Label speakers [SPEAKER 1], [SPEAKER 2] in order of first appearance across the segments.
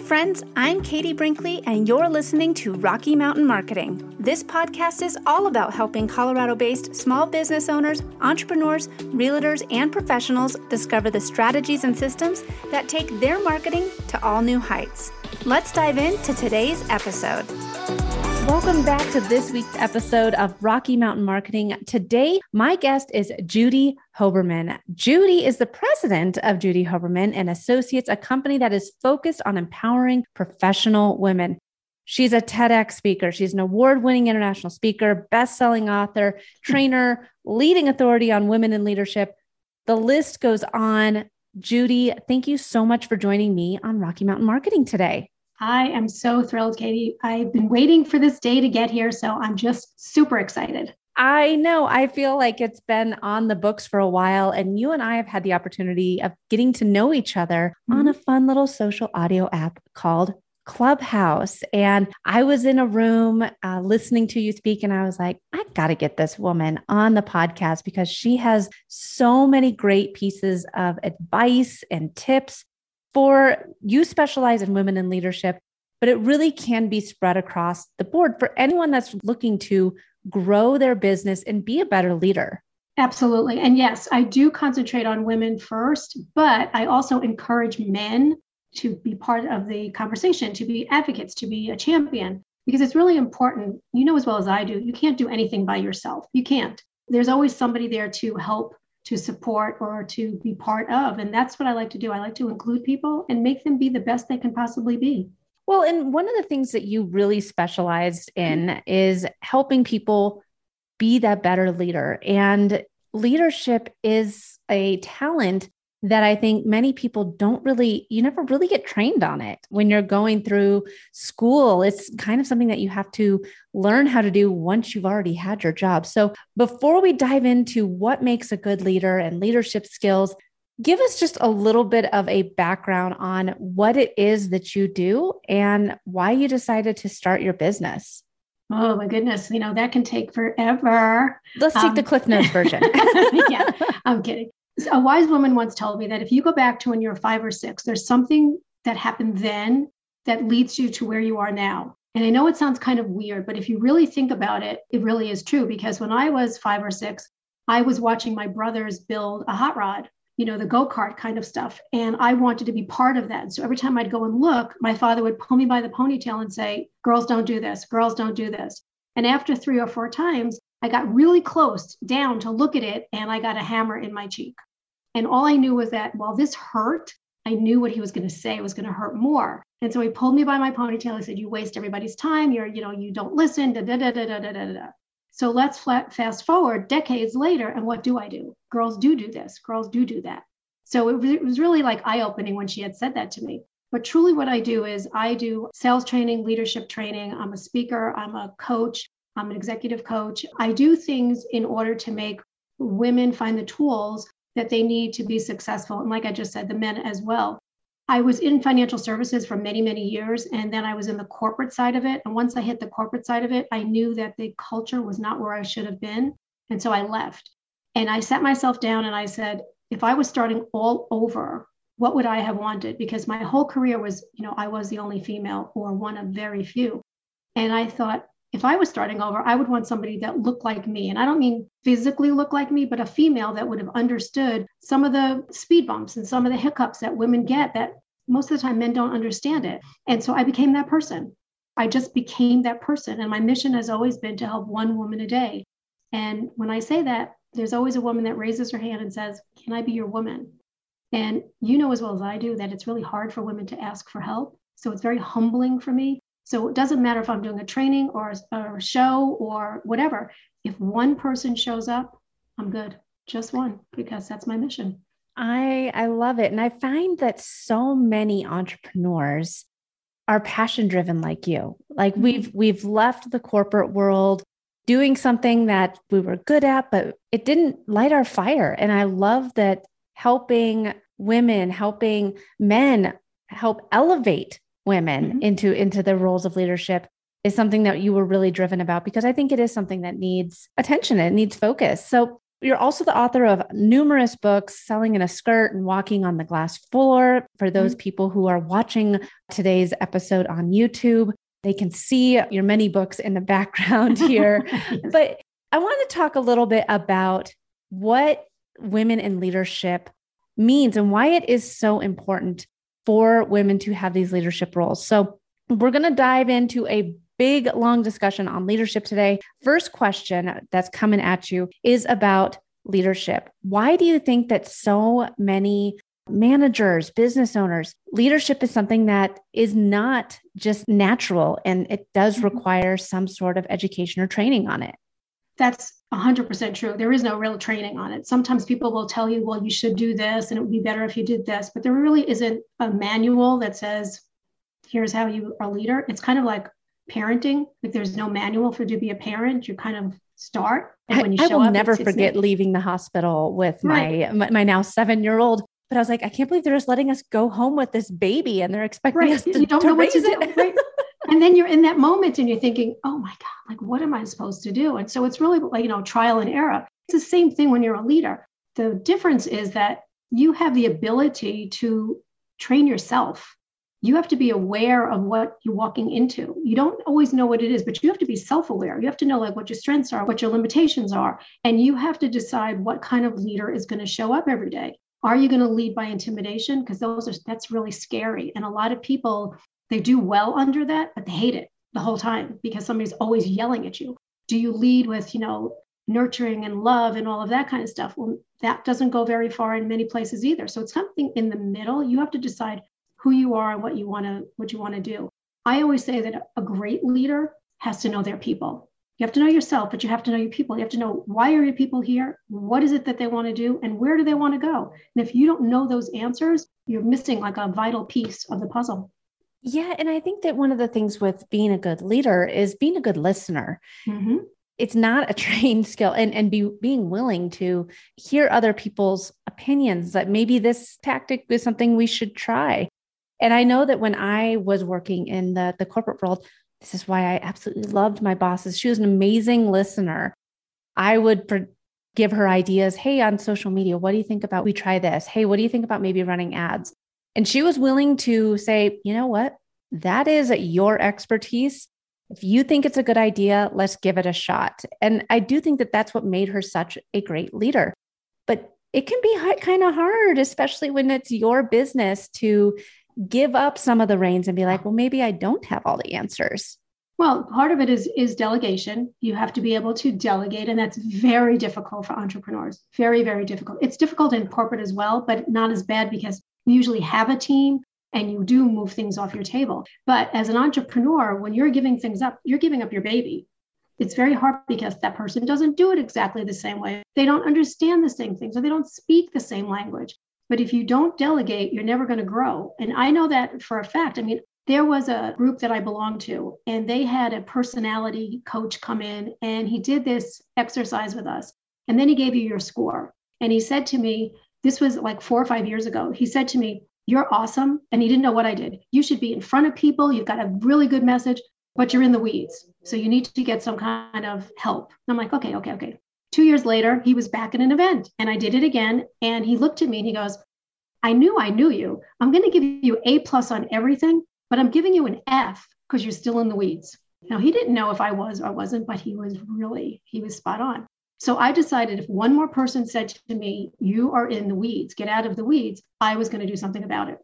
[SPEAKER 1] friends. I'm Katie Brinkley, and you're listening to Rocky Mountain Marketing. This podcast is all about helping Colorado based small business owners, entrepreneurs, realtors, and professionals discover the strategies and systems that take their marketing to all new heights. Let's dive into today's episode. Welcome back to this week's episode of Rocky Mountain Marketing. Today, my guest is Judy Hoberman. Judy is the president of Judy Hoberman and Associates, a company that is focused on empowering professional women. She's a TEDx speaker. She's an award winning international speaker, best selling author, trainer, leading authority on women in leadership. The list goes on. Judy, thank you so much for joining me on Rocky Mountain Marketing today.
[SPEAKER 2] I am so thrilled, Katie. I've been waiting for this day to get here, so I'm just super excited.
[SPEAKER 1] I know. I feel like it's been on the books for a while, and you and I have had the opportunity of getting to know each other mm-hmm. on a fun little social audio app called Clubhouse. And I was in a room uh, listening to you speak, and I was like, I got to get this woman on the podcast because she has so many great pieces of advice and tips for you specialize in women in leadership, but it really can be spread across the board for anyone that's looking to grow their business and be a better leader.
[SPEAKER 2] Absolutely. And yes, I do concentrate on women first, but I also encourage men to be part of the conversation, to be advocates, to be a champion, because it's really important. You know as well as I do, you can't do anything by yourself. You can't. There's always somebody there to help to support or to be part of. And that's what I like to do. I like to include people and make them be the best they can possibly be.
[SPEAKER 1] Well, and one of the things that you really specialize in is helping people be that better leader. And leadership is a talent that I think many people don't really, you never really get trained on it when you're going through school. It's kind of something that you have to learn how to do once you've already had your job. So, before we dive into what makes a good leader and leadership skills, give us just a little bit of a background on what it is that you do and why you decided to start your business.
[SPEAKER 2] Oh my goodness, you know, that can take forever.
[SPEAKER 1] Let's take um, the Cliff Notes version.
[SPEAKER 2] yeah, I'm kidding a wise woman once told me that if you go back to when you're five or six, there's something that happened then that leads you to where you are now. And I know it sounds kind of weird, but if you really think about it, it really is true. Because when I was five or six, I was watching my brothers build a hot rod, you know, the go kart kind of stuff. And I wanted to be part of that. So every time I'd go and look, my father would pull me by the ponytail and say, Girls don't do this, girls don't do this. And after three or four times, I got really close down to look at it and I got a hammer in my cheek. And all I knew was that while this hurt, I knew what he was going to say was going to hurt more. And so he pulled me by my ponytail. He said, You waste everybody's time. You're, you know, you don't listen. Da, da, da, da, da, da, da. So let's flat, fast forward decades later. And what do I do? Girls do do this. Girls do do that. So it it was really like eye opening when she had said that to me. But truly, what I do is I do sales training, leadership training. I'm a speaker, I'm a coach, I'm an executive coach. I do things in order to make women find the tools that they need to be successful. And like I just said, the men as well. I was in financial services for many, many years, and then I was in the corporate side of it. And once I hit the corporate side of it, I knew that the culture was not where I should have been. And so I left. And I sat myself down and I said, if I was starting all over, what would I have wanted? Because my whole career was, you know, I was the only female or one of very few. And I thought, if I was starting over, I would want somebody that looked like me. And I don't mean physically look like me, but a female that would have understood some of the speed bumps and some of the hiccups that women get that most of the time men don't understand it. And so I became that person. I just became that person. And my mission has always been to help one woman a day. And when I say that, there's always a woman that raises her hand and says, Can I be your woman? And you know as well as I do that it's really hard for women to ask for help. So it's very humbling for me so it doesn't matter if I'm doing a training or a, or a show or whatever. If one person shows up, I'm good. Just one, because that's my mission.
[SPEAKER 1] I I love it. And I find that so many entrepreneurs are passion driven like you. Like mm-hmm. we've we've left the corporate world doing something that we were good at, but it didn't light our fire. And I love that helping women, helping men help elevate women mm-hmm. into into the roles of leadership is something that you were really driven about because I think it is something that needs attention, it needs focus. So You're also the author of numerous books, Selling in a Skirt and Walking on the Glass Floor. For those mm-hmm. people who are watching today's episode on YouTube, they can see your many books in the background here. yes. But I want to talk a little bit about what women in leadership means and why it is so important for women to have these leadership roles. So, we're going to dive into a big, long discussion on leadership today. First question that's coming at you is about leadership. Why do you think that so many managers, business owners, leadership is something that is not just natural and it does mm-hmm. require some sort of education or training on it?
[SPEAKER 2] That's 100% true. There is no real training on it. Sometimes people will tell you, well, you should do this and it would be better if you did this, but there really isn't a manual that says, here's how you are a leader. It's kind of like parenting. Like there's no manual for to be a parent. You kind of start.
[SPEAKER 1] And when you I, show I will up, never forget leaving the hospital with right. my, my, now seven year old. But I was like, I can't believe they're just letting us go home with this baby and they're expecting right. us to, you don't to know raise what to
[SPEAKER 2] it. Do, right? and then you're in that moment and you're thinking, oh my God, like what am I supposed to do? And so it's really like, you know, trial and error. It's the same thing when you're a leader. The difference is that you have the ability to train yourself. You have to be aware of what you're walking into. You don't always know what it is, but you have to be self aware. You have to know like what your strengths are, what your limitations are. And you have to decide what kind of leader is going to show up every day. Are you going to lead by intimidation? Because those are that's really scary. And a lot of people they do well under that, but they hate it the whole time because somebody's always yelling at you. Do you lead with, you know, nurturing and love and all of that kind of stuff? Well, that doesn't go very far in many places either. So it's something in the middle. You have to decide who you are and what you want to what you want to do. I always say that a great leader has to know their people. You have to know yourself, but you have to know your people. You have to know why are your people here? What is it that they want to do? And where do they want to go? And if you don't know those answers, you're missing like a vital piece of the puzzle.
[SPEAKER 1] Yeah. And I think that one of the things with being a good leader is being a good listener. Mm-hmm. It's not a trained skill and, and be, being willing to hear other people's opinions that maybe this tactic is something we should try. And I know that when I was working in the, the corporate world, this is why I absolutely loved my bosses. She was an amazing listener. I would give her ideas. Hey, on social media, what do you think about we try this? Hey, what do you think about maybe running ads? And she was willing to say, you know what? That is your expertise. If you think it's a good idea, let's give it a shot. And I do think that that's what made her such a great leader. But it can be kind of hard, especially when it's your business to give up some of the reins and be like, well, maybe I don't have all the answers.
[SPEAKER 2] Well, part of it is is delegation. You have to be able to delegate, and that's very difficult for entrepreneurs. Very, very difficult. It's difficult in corporate as well, but not as bad because usually have a team and you do move things off your table. But as an entrepreneur, when you're giving things up, you're giving up your baby. It's very hard because that person doesn't do it exactly the same way. They don't understand the same things or they don't speak the same language. But if you don't delegate, you're never going to grow. And I know that for a fact. I mean, there was a group that I belonged to, and they had a personality coach come in and he did this exercise with us. And then he gave you your score. And he said to me, this was like four or five years ago. He said to me, You're awesome. And he didn't know what I did. You should be in front of people. You've got a really good message, but you're in the weeds. So you need to get some kind of help. I'm like, Okay, okay, okay. Two years later, he was back at an event and I did it again. And he looked at me and he goes, I knew I knew you. I'm going to give you A plus on everything, but I'm giving you an F because you're still in the weeds. Now, he didn't know if I was or wasn't, but he was really, he was spot on. So I decided if one more person said to me, You are in the weeds, get out of the weeds, I was going to do something about it.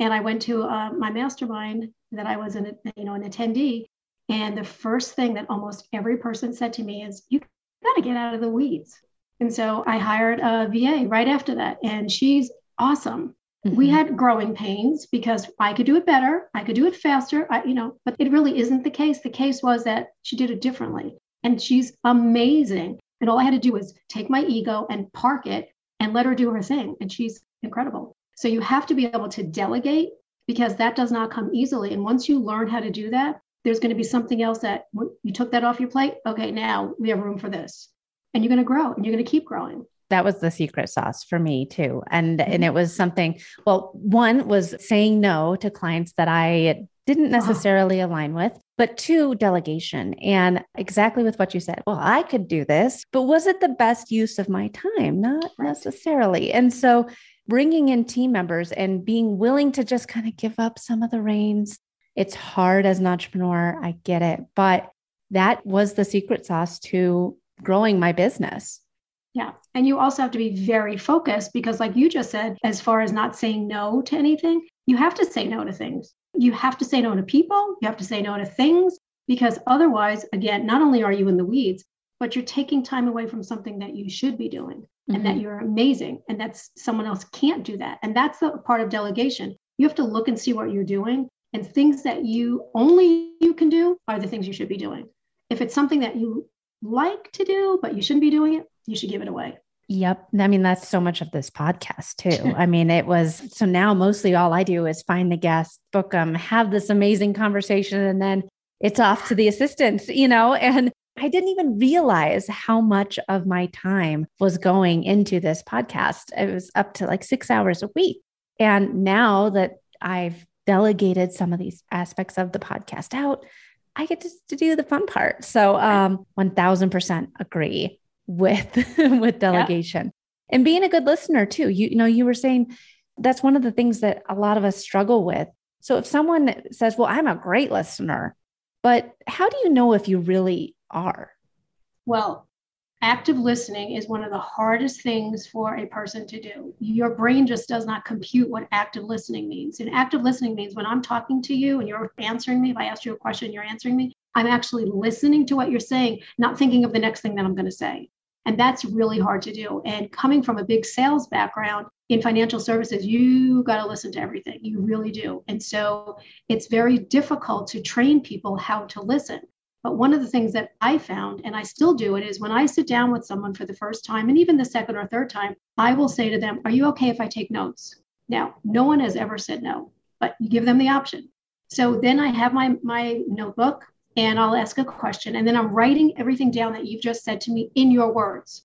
[SPEAKER 2] And I went to uh, my mastermind that I was an, you know, an attendee. And the first thing that almost every person said to me is, You got to get out of the weeds. And so I hired a VA right after that. And she's awesome. Mm-hmm. We had growing pains because I could do it better, I could do it faster, I, you know, but it really isn't the case. The case was that she did it differently. And she's amazing. And all I had to do was take my ego and park it and let her do her thing. And she's incredible. So you have to be able to delegate because that does not come easily. And once you learn how to do that, there's going to be something else that you took that off your plate. Okay, now we have room for this. And you're going to grow and you're going to keep growing
[SPEAKER 1] that was the secret sauce for me too and and mm-hmm. it was something well one was saying no to clients that i didn't uh-huh. necessarily align with. But two, delegation and exactly with what you said. Well, I could do this, but was it the best use of my time? Not necessarily. And so bringing in team members and being willing to just kind of give up some of the reins. It's hard as an entrepreneur. I get it. But that was the secret sauce to growing my business.
[SPEAKER 2] Yeah. And you also have to be very focused because, like you just said, as far as not saying no to anything, you have to say no to things. You have to say no to people. You have to say no to things because otherwise, again, not only are you in the weeds, but you're taking time away from something that you should be doing mm-hmm. and that mm-hmm. you're amazing and that someone else can't do that. And that's the part of delegation. You have to look and see what you're doing and things that you only you can do are the things you should be doing. If it's something that you like to do, but you shouldn't be doing it, you should give it away.
[SPEAKER 1] Yep. I mean, that's so much of this podcast too. I mean, it was so now mostly all I do is find the guests, book them, have this amazing conversation, and then it's off to the assistants, you know, and I didn't even realize how much of my time was going into this podcast. It was up to like six hours a week. And now that I've delegated some of these aspects of the podcast out, I get to, to do the fun part. So um 1000% agree with with delegation. Yeah. And being a good listener too. You, you know, you were saying that's one of the things that a lot of us struggle with. So if someone says, "Well, I'm a great listener," but how do you know if you really are?
[SPEAKER 2] Well, active listening is one of the hardest things for a person to do. Your brain just does not compute what active listening means. And active listening means when I'm talking to you and you're answering me, if I ask you a question, you're answering me, I'm actually listening to what you're saying, not thinking of the next thing that I'm going to say. And that's really hard to do. And coming from a big sales background in financial services, you got to listen to everything. You really do. And so it's very difficult to train people how to listen. But one of the things that I found, and I still do it, is when I sit down with someone for the first time, and even the second or third time, I will say to them, Are you okay if I take notes? Now, no one has ever said no, but you give them the option. So then I have my, my notebook and I'll ask a question, and then I'm writing everything down that you've just said to me in your words.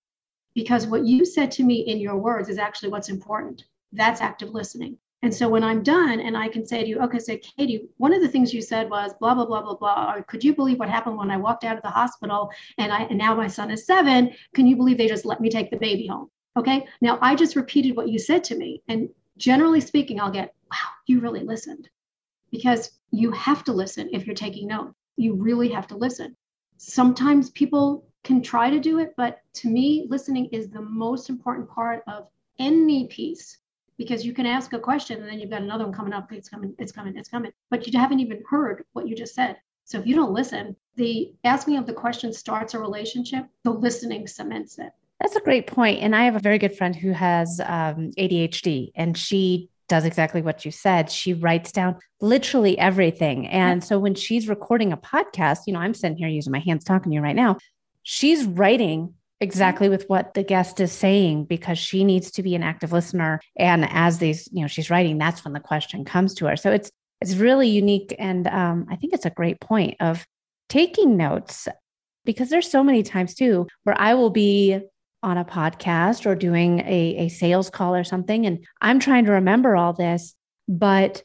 [SPEAKER 2] Because what you said to me in your words is actually what's important. That's active listening. And so when I'm done and I can say to you, okay, so Katie, one of the things you said was blah, blah, blah, blah, blah. Or could you believe what happened when I walked out of the hospital and I and now my son is seven? Can you believe they just let me take the baby home? Okay. Now I just repeated what you said to me. And generally speaking, I'll get, wow, you really listened. Because you have to listen if you're taking notes. You really have to listen. Sometimes people can try to do it, but to me, listening is the most important part of any piece because you can ask a question and then you've got another one coming up. It's coming, it's coming, it's coming. But you haven't even heard what you just said. So if you don't listen, the asking of the question starts a relationship, the listening cements it.
[SPEAKER 1] That's a great point. And I have a very good friend who has um, ADHD, and she does exactly what you said. She writes down literally everything. And so when she's recording a podcast, you know, I'm sitting here using my hands talking to you right now. She's writing exactly with what the guest is saying because she needs to be an active listener and as these you know she's writing that's when the question comes to her so it's it's really unique and um, i think it's a great point of taking notes because there's so many times too where i will be on a podcast or doing a, a sales call or something and i'm trying to remember all this but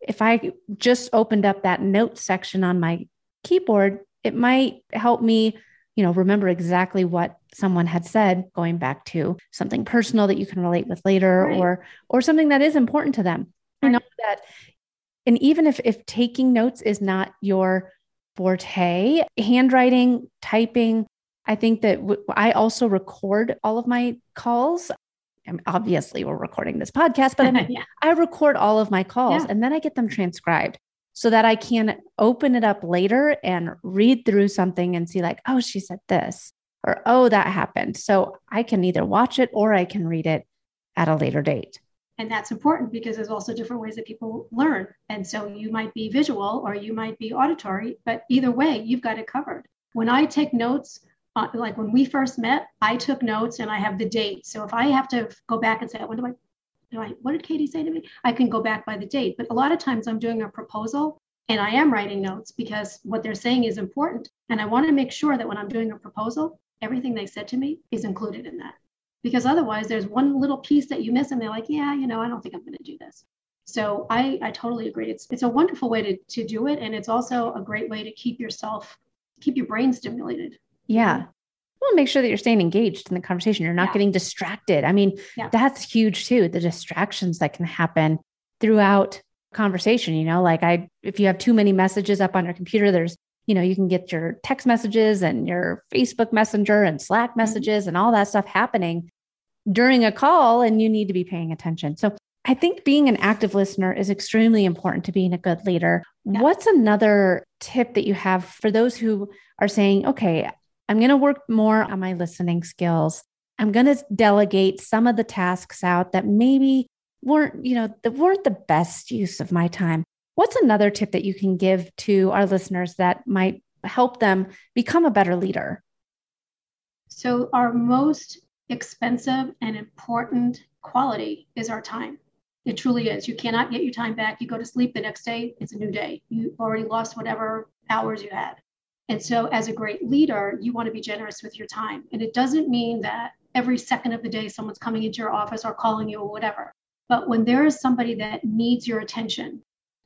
[SPEAKER 1] if i just opened up that note section on my keyboard it might help me you know, remember exactly what someone had said, going back to something personal that you can relate with later right. or or something that is important to them. Right. I know that and even if if taking notes is not your forte, handwriting, typing, I think that w- I also record all of my calls. And obviously, we're recording this podcast, but yeah. I record all of my calls yeah. and then I get them transcribed so that I can open it up later and read through something and see, like, oh, she said this, or oh, that happened. So I can either watch it or I can read it at a later date.
[SPEAKER 2] And that's important because there's also different ways that people learn. And so you might be visual or you might be auditory, but either way, you've got it covered. When I take notes, uh, like when we first met, I took notes and I have the date. So if I have to go back and say, when do I I, what did Katie say to me? I can go back by the date. But a lot of times I'm doing a proposal and I am writing notes because what they're saying is important. And I want to make sure that when I'm doing a proposal, everything they said to me is included in that. Because otherwise, there's one little piece that you miss, and they're like, yeah, you know, I don't think I'm going to do this. So I, I totally agree. It's it's a wonderful way to, to do it. And it's also a great way to keep yourself, keep your brain stimulated.
[SPEAKER 1] Yeah. Well, make sure that you're staying engaged in the conversation. You're not yeah. getting distracted. I mean, yeah. that's huge too. The distractions that can happen throughout conversation, you know, like I, if you have too many messages up on your computer, there's, you know, you can get your text messages and your Facebook Messenger and Slack mm-hmm. messages mm-hmm. and all that stuff happening during a call, and you need to be paying attention. So I think being an active listener is extremely important to being a good leader. Yeah. What's another tip that you have for those who are saying, okay, I'm going to work more on my listening skills. I'm going to delegate some of the tasks out that maybe weren't, you know, that weren't the best use of my time. What's another tip that you can give to our listeners that might help them become a better leader?
[SPEAKER 2] So, our most expensive and important quality is our time. It truly is. You cannot get your time back. You go to sleep the next day, it's a new day. You already lost whatever hours you had. And so, as a great leader, you want to be generous with your time. And it doesn't mean that every second of the day someone's coming into your office or calling you or whatever. But when there is somebody that needs your attention,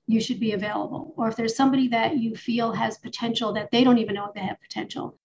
[SPEAKER 2] you should be available. Or if there's somebody that you feel has potential that they don't even know if they have potential,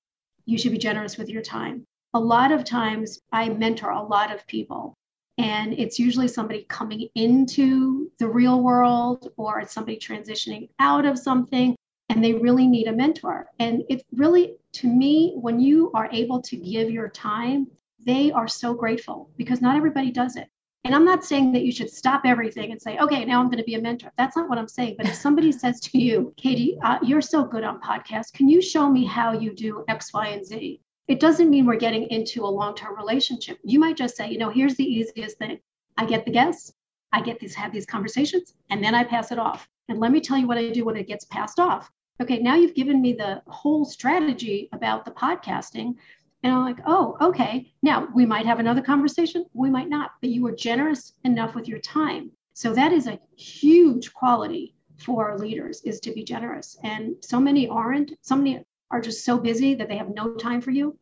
[SPEAKER 2] you should be generous with your time. A lot of times, I mentor a lot of people, and it's usually somebody coming into the real world or it's somebody transitioning out of something and they really need a mentor. And it really, to me, when you are able to give your time, they are so grateful because not everybody does it. And I'm not saying that you should stop everything and say, okay, now I'm going to be a mentor. That's not what I'm saying. But if somebody says to you, Katie, uh, you're so good on podcasts, can you show me how you do X, Y, and Z? It doesn't mean we're getting into a long term relationship. You might just say, you know, here's the easiest thing I get the guests, I get these, have these conversations, and then I pass it off. And let me tell you what I do when it gets passed off. Okay, now you've given me the whole strategy about the podcasting. And I'm like, oh, okay. Now we might have another conversation, we might not, but you were generous enough with your time. So that is a huge quality for leaders is to be generous. And so many aren't. So many are just so busy that they have no time for you.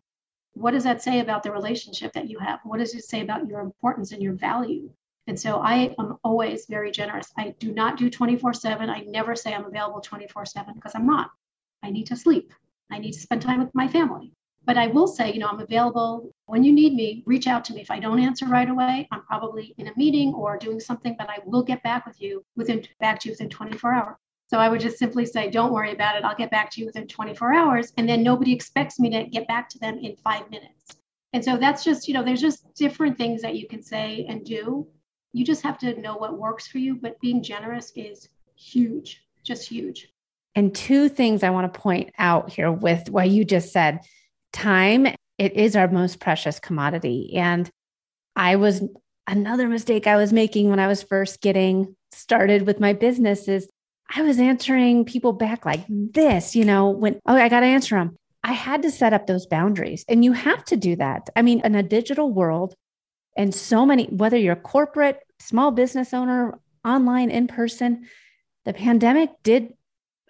[SPEAKER 2] What does that say about the relationship that you have? What does it say about your importance and your value? And so I am always very generous. I do not do 24 7. I never say I'm available 24 7 because I'm not. I need to sleep. I need to spend time with my family. But I will say, you know, I'm available when you need me, reach out to me. If I don't answer right away, I'm probably in a meeting or doing something, but I will get back with you within back to you within 24 hours. So I would just simply say, don't worry about it. I'll get back to you within 24 hours. And then nobody expects me to get back to them in five minutes. And so that's just, you know, there's just different things that you can say and do. You just have to know what works for you. But being generous is huge, just huge.
[SPEAKER 1] And two things I want to point out here with what you just said time, it is our most precious commodity. And I was another mistake I was making when I was first getting started with my business is I was answering people back like this, you know, when, oh, I got to answer them. I had to set up those boundaries. And you have to do that. I mean, in a digital world, and so many, whether you're corporate, small business owner, online, in person, the pandemic did,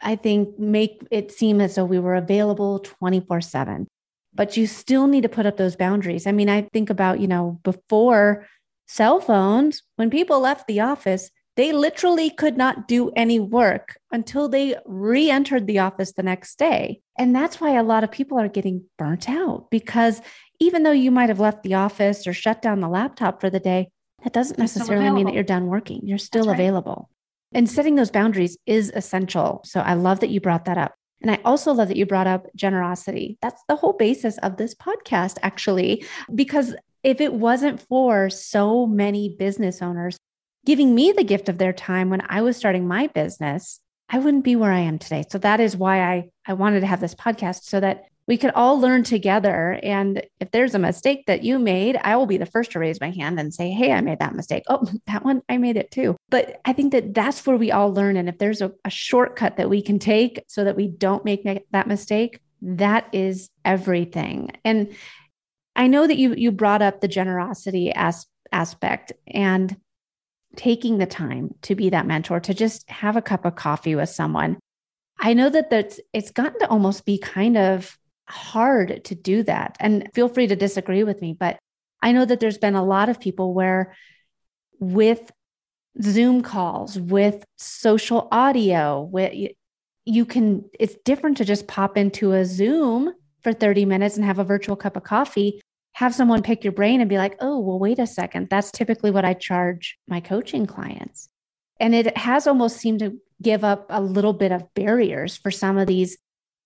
[SPEAKER 1] I think, make it seem as though we were available 24 7 but you still need to put up those boundaries. I mean, I think about, you know, before cell phones, when people left the office, they literally could not do any work until they re entered the office the next day. And that's why a lot of people are getting burnt out because even though you might have left the office or shut down the laptop for the day, that doesn't necessarily mean that you're done working. You're still right. available. And setting those boundaries is essential. So I love that you brought that up. And I also love that you brought up generosity. That's the whole basis of this podcast, actually, because if it wasn't for so many business owners giving me the gift of their time when I was starting my business, I wouldn't be where I am today. So that is why I, I wanted to have this podcast so that we could all learn together. And if there's a mistake that you made, I will be the first to raise my hand and say, Hey, I made that mistake. Oh, that one, I made it too. But I think that that's where we all learn. And if there's a, a shortcut that we can take so that we don't make that mistake, that is everything. And I know that you you brought up the generosity as, aspect and taking the time to be that mentor, to just have a cup of coffee with someone. I know that that's it's gotten to almost be kind of hard to do that. And feel free to disagree with me, but I know that there's been a lot of people where with Zoom calls, with social audio, with you can, it's different to just pop into a Zoom for 30 minutes and have a virtual cup of coffee, have someone pick your brain and be like, oh, well, wait a second. That's typically what I charge my coaching clients. And it has almost seemed to give up a little bit of barriers for some of these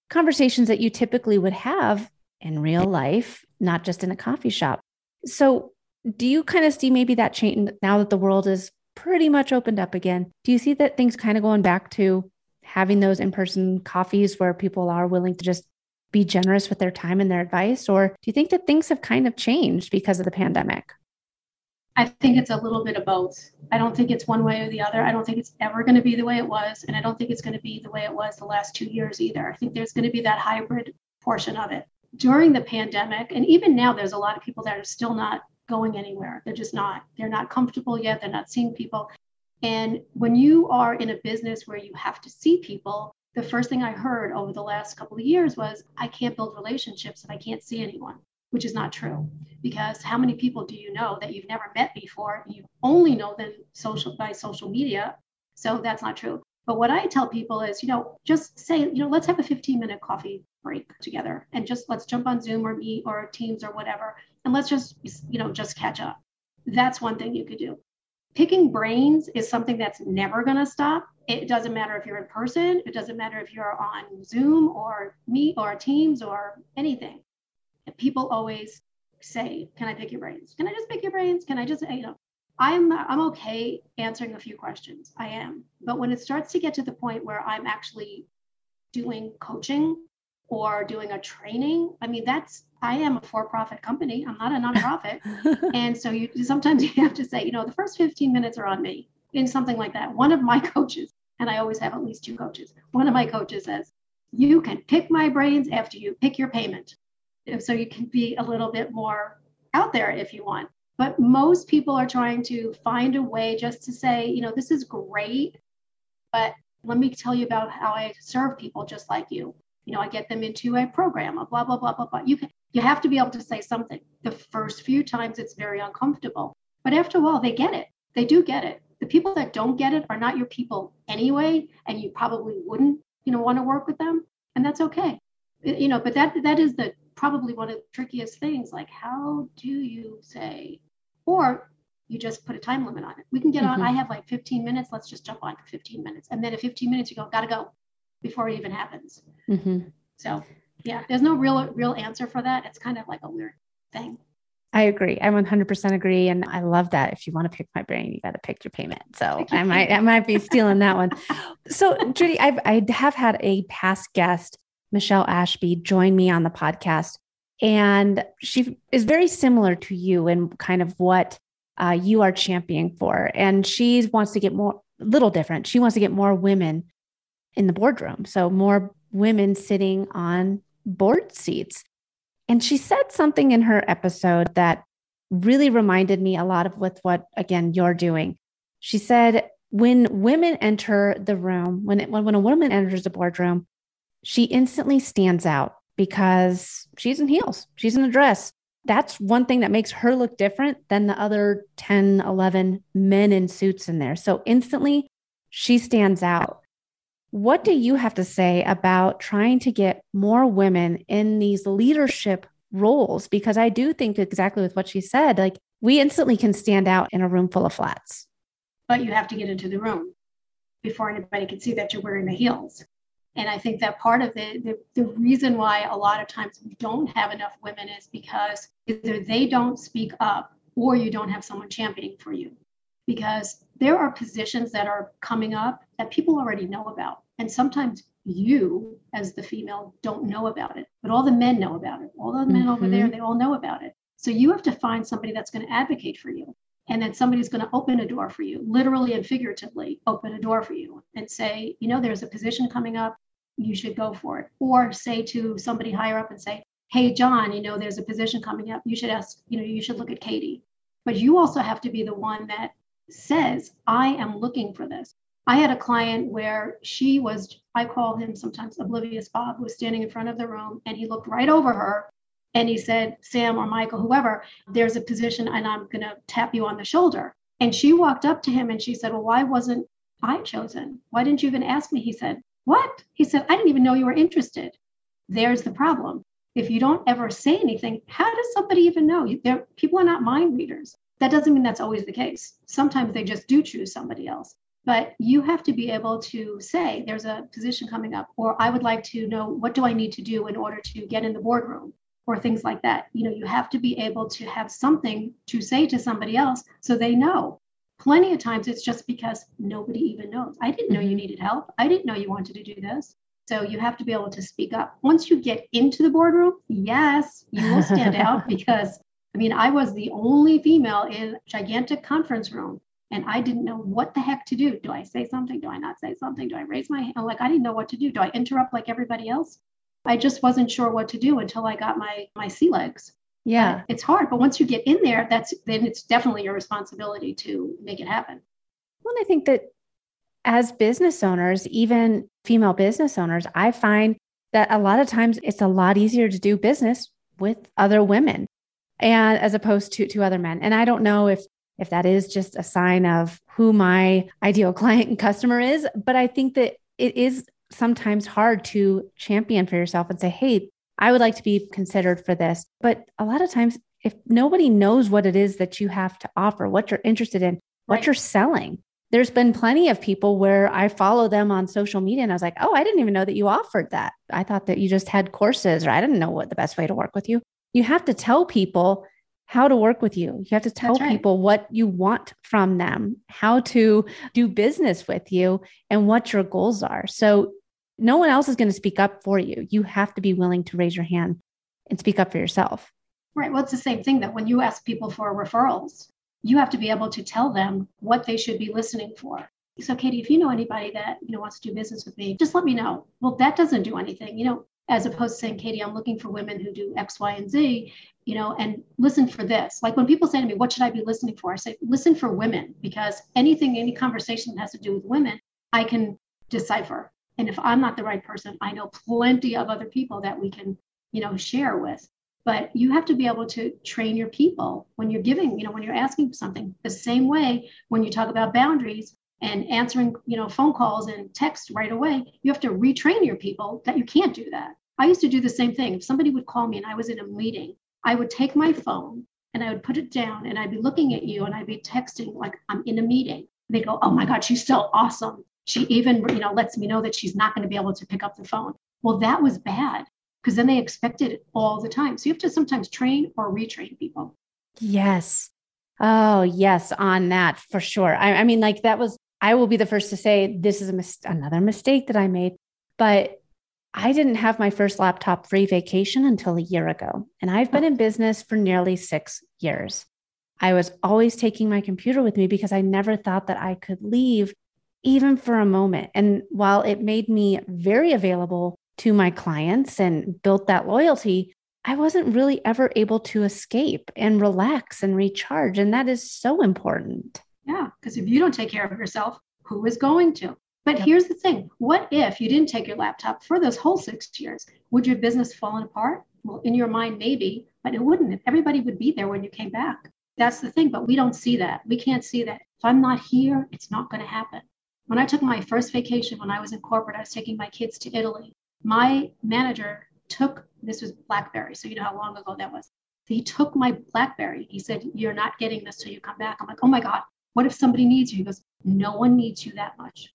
[SPEAKER 1] conversations that you typically would have in real life, not just in a coffee shop. So, do you kind of see maybe that change now that the world is pretty much opened up again? Do you see that things kind of going back to having those in person coffees where people are willing to just be generous with their time and their advice? Or do you think that things have kind of changed because of the pandemic?
[SPEAKER 2] I think it's a little bit of both. I don't think it's one way or the other. I don't think it's ever going to be the way it was. And I don't think it's going to be the way it was the last two years either. I think there's going to be that hybrid portion of it. During the pandemic, and even now, there's a lot of people that are still not going anywhere. They're just not. They're not comfortable yet. They're not seeing people. And when you are in a business where you have to see people, the first thing I heard over the last couple of years was, I can't build relationships if I can't see anyone which is not true. Because how many people do you know that you've never met before you only know them social by social media? So that's not true. But what i tell people is you know just say you know let's have a 15 minute coffee break together and just let's jump on zoom or meet or teams or whatever and let's just you know just catch up. That's one thing you could do. Picking brains is something that's never going to stop. It doesn't matter if you're in person. It doesn't matter if you're on zoom or meet or teams or anything people always say, "Can I pick your brains? Can I just pick your brains? Can I just you know?" I'm I'm okay answering a few questions. I am, but when it starts to get to the point where I'm actually doing coaching or doing a training, I mean that's I am a for-profit company. I'm not a nonprofit, and so you sometimes you have to say, you know, the first 15 minutes are on me in something like that. One of my coaches, and I always have at least two coaches. One of my coaches says, "You can pick my brains after you pick your payment." So you can be a little bit more out there if you want. But most people are trying to find a way just to say, you know, this is great, but let me tell you about how I serve people just like you. You know, I get them into a program, a blah blah blah blah blah. You can, you have to be able to say something. The first few times it's very uncomfortable, but after a while they get it. They do get it. The people that don't get it are not your people anyway, and you probably wouldn't, you know, want to work with them, and that's okay. You know, but that that is the probably one of the trickiest things. Like, how do you say, or you just put a time limit on it? We can get mm-hmm. on, I have like 15 minutes, let's just jump on for 15 minutes. And then at 15 minutes, you go, gotta go before it even happens. Mm-hmm. So, yeah, there's no real, real answer for that. It's kind of like a weird thing.
[SPEAKER 1] I agree. I 100% agree. And I love that. If you want to pick my brain, you got to pick your payment. So I might, I might be stealing that one. So Judy, I've, I have had a past guest Michelle Ashby, join me on the podcast. And she is very similar to you in kind of what uh, you are championing for. And she wants to get more, little different. She wants to get more women in the boardroom. So more women sitting on board seats. And she said something in her episode that really reminded me a lot of with what, again, you're doing. She said, when women enter the room, when, it, when, when a woman enters the boardroom, she instantly stands out because she's in heels, she's in a dress. That's one thing that makes her look different than the other 10, 11 men in suits in there. So instantly she stands out. What do you have to say about trying to get more women in these leadership roles? Because I do think exactly with what she said, like we instantly can stand out in a room full of flats.
[SPEAKER 2] But you have to get into the room before anybody can see that you're wearing the heels. And I think that part of the, the, the reason why a lot of times we don't have enough women is because either they don't speak up or you don't have someone championing for you. Because there are positions that are coming up that people already know about. And sometimes you, as the female, don't know about it, but all the men know about it. All the men mm-hmm. over there, they all know about it. So you have to find somebody that's going to advocate for you. And then somebody's going to open a door for you, literally and figuratively open a door for you and say, you know, there's a position coming up you should go for it. Or say to somebody higher up and say, hey, John, you know, there's a position coming up. You should ask, you know, you should look at Katie. But you also have to be the one that says, I am looking for this. I had a client where she was, I call him sometimes oblivious Bob, was standing in front of the room and he looked right over her and he said, Sam or Michael, whoever, there's a position and I'm going to tap you on the shoulder. And she walked up to him and she said, Well, why wasn't I chosen? Why didn't you even ask me? He said, What? He said, I didn't even know you were interested. There's the problem. If you don't ever say anything, how does somebody even know? People are not mind readers. That doesn't mean that's always the case. Sometimes they just do choose somebody else. But you have to be able to say, there's a position coming up, or I would like to know what do I need to do in order to get in the boardroom, or things like that. You know, you have to be able to have something to say to somebody else so they know. Plenty of times it's just because nobody even knows. I didn't know you mm-hmm. needed help. I didn't know you wanted to do this. So you have to be able to speak up. Once you get into the boardroom, yes, you will stand out because I mean, I was the only female in a gigantic conference room and I didn't know what the heck to do. Do I say something? Do I not say something? Do I raise my hand? Like I didn't know what to do. Do I interrupt like everybody else? I just wasn't sure what to do until I got my my sea legs.
[SPEAKER 1] Yeah.
[SPEAKER 2] It's hard, but once you get in there, that's then it's definitely your responsibility to make it happen.
[SPEAKER 1] Well, I think that as business owners, even female business owners, I find that a lot of times it's a lot easier to do business with other women and as opposed to to other men. And I don't know if if that is just a sign of who my ideal client and customer is. But I think that it is sometimes hard to champion for yourself and say, hey, I would like to be considered for this. But a lot of times, if nobody knows what it is that you have to offer, what you're interested in, what right. you're selling, there's been plenty of people where I follow them on social media and I was like, oh, I didn't even know that you offered that. I thought that you just had courses or I didn't know what the best way to work with you. You have to tell people how to work with you. You have to tell right. people what you want from them, how to do business with you, and what your goals are. So, no one else is going to speak up for you. You have to be willing to raise your hand and speak up for yourself.
[SPEAKER 2] Right. Well, it's the same thing that when you ask people for referrals, you have to be able to tell them what they should be listening for. So, Katie, if you know anybody that you know wants to do business with me, just let me know. Well, that doesn't do anything. You know, as opposed to saying, Katie, I'm looking for women who do X, Y, and Z, you know, and listen for this. Like when people say to me, what should I be listening for? I say, listen for women because anything, any conversation that has to do with women, I can decipher. And if I'm not the right person, I know plenty of other people that we can, you know, share with. But you have to be able to train your people when you're giving, you know, when you're asking for something. The same way when you talk about boundaries, and answering you know phone calls and text right away you have to retrain your people that you can't do that I used to do the same thing. If somebody would call me and I was in a meeting, I would take my phone and I would put it down and I'd be looking at you and I'd be texting like I'm in a meeting. They go, "Oh my God, she's so awesome." She even, you know, lets me know that she's not going to be able to pick up the phone. Well, that was bad because then they expected it all the time. So you have to sometimes train or retrain people.
[SPEAKER 1] Yes. Oh, yes, on that for sure. I, I mean, like that was. I will be the first to say this is a mis- another mistake that I made, but I didn't have my first laptop free vacation until a year ago, and I've been in oh. business for nearly six years. I was always taking my computer with me because I never thought that I could leave even for a moment. And while it made me very available to my clients and built that loyalty, I wasn't really ever able to escape and relax and recharge. And that is so important.
[SPEAKER 2] Yeah, because if you don't take care of yourself, who is going to? But yep. here's the thing what if you didn't take your laptop for those whole six years? Would your business fallen apart? Well, in your mind, maybe, but it wouldn't. Everybody would be there when you came back. That's the thing, but we don't see that. We can't see that. If I'm not here, it's not going to happen. When I took my first vacation when I was in corporate, I was taking my kids to Italy. My manager took this was Blackberry, so you know how long ago that was. He took my Blackberry. He said, You're not getting this till you come back. I'm like, Oh my God, what if somebody needs you? He goes, No one needs you that much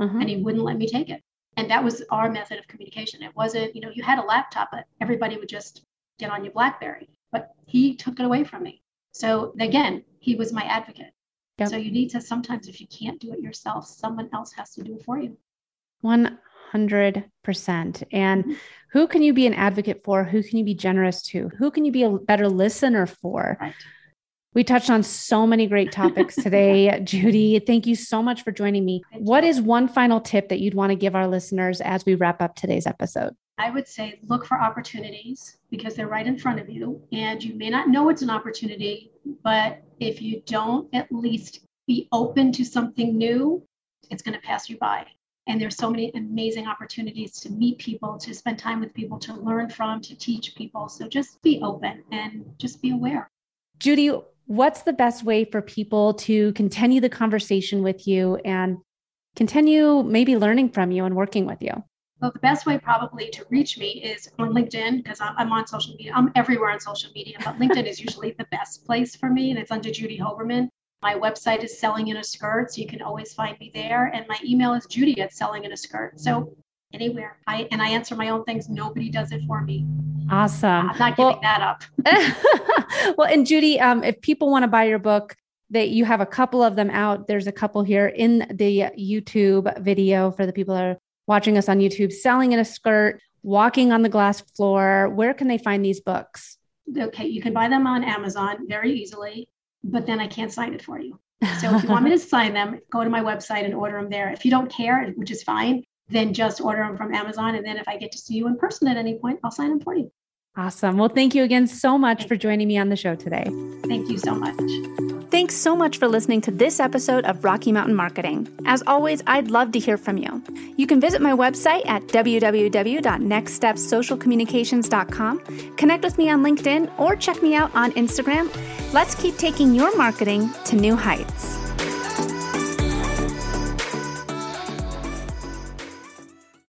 [SPEAKER 2] mm-hmm. and he wouldn't let me take it. And that was our method of communication. It wasn't, you know, you had a laptop, but everybody would just get on your Blackberry. But he took it away from me. So again, he was my advocate. Yep. So you need to sometimes, if you can't do it yourself, someone else has to do it for you.
[SPEAKER 1] 100%. And mm-hmm. who can you be an advocate for? Who can you be generous to? Who can you be a better listener for? Right. We touched on so many great topics today, Judy. Thank you so much for joining me. What is one final tip that you'd want to give our listeners as we wrap up today's episode?
[SPEAKER 2] I would say look for opportunities because they're right in front of you. And you may not know it's an opportunity, but if you don't at least be open to something new, it's going to pass you by. And there's so many amazing opportunities to meet people, to spend time with people, to learn from, to teach people. So just be open and just be aware.
[SPEAKER 1] Judy, what's the best way for people to continue the conversation with you and continue maybe learning from you and working with you?
[SPEAKER 2] Well, the best way probably to reach me is on LinkedIn because I'm on social media. I'm everywhere on social media, but LinkedIn is usually the best place for me, and it's under Judy Hoberman. My website is Selling in a Skirt, so you can always find me there. And my email is Judy at Selling in a Skirt. So anywhere, I and I answer my own things. Nobody does it for me.
[SPEAKER 1] Awesome.
[SPEAKER 2] I'm not giving well, that up.
[SPEAKER 1] well, and Judy, um, if people want to buy your book, that you have a couple of them out. There's a couple here in the YouTube video for the people that are watching us on YouTube, selling in a skirt, walking on the glass floor. Where can they find these books?
[SPEAKER 2] Okay, you can buy them on Amazon very easily, but then I can't sign it for you. So if you want me to sign them, go to my website and order them there. If you don't care, which is fine, then just order them from Amazon. And then if I get to see you in person at any point, I'll sign them for you.
[SPEAKER 1] Awesome. Well, thank you again so much for joining me on the show today.
[SPEAKER 2] Thank you so much.
[SPEAKER 3] Thanks so much for listening to this episode of Rocky Mountain Marketing. As always, I'd love to hear from you. You can visit my website at www.nextstepsocialcommunications.com, connect with me on LinkedIn, or check me out on Instagram. Let's keep taking your marketing to new heights.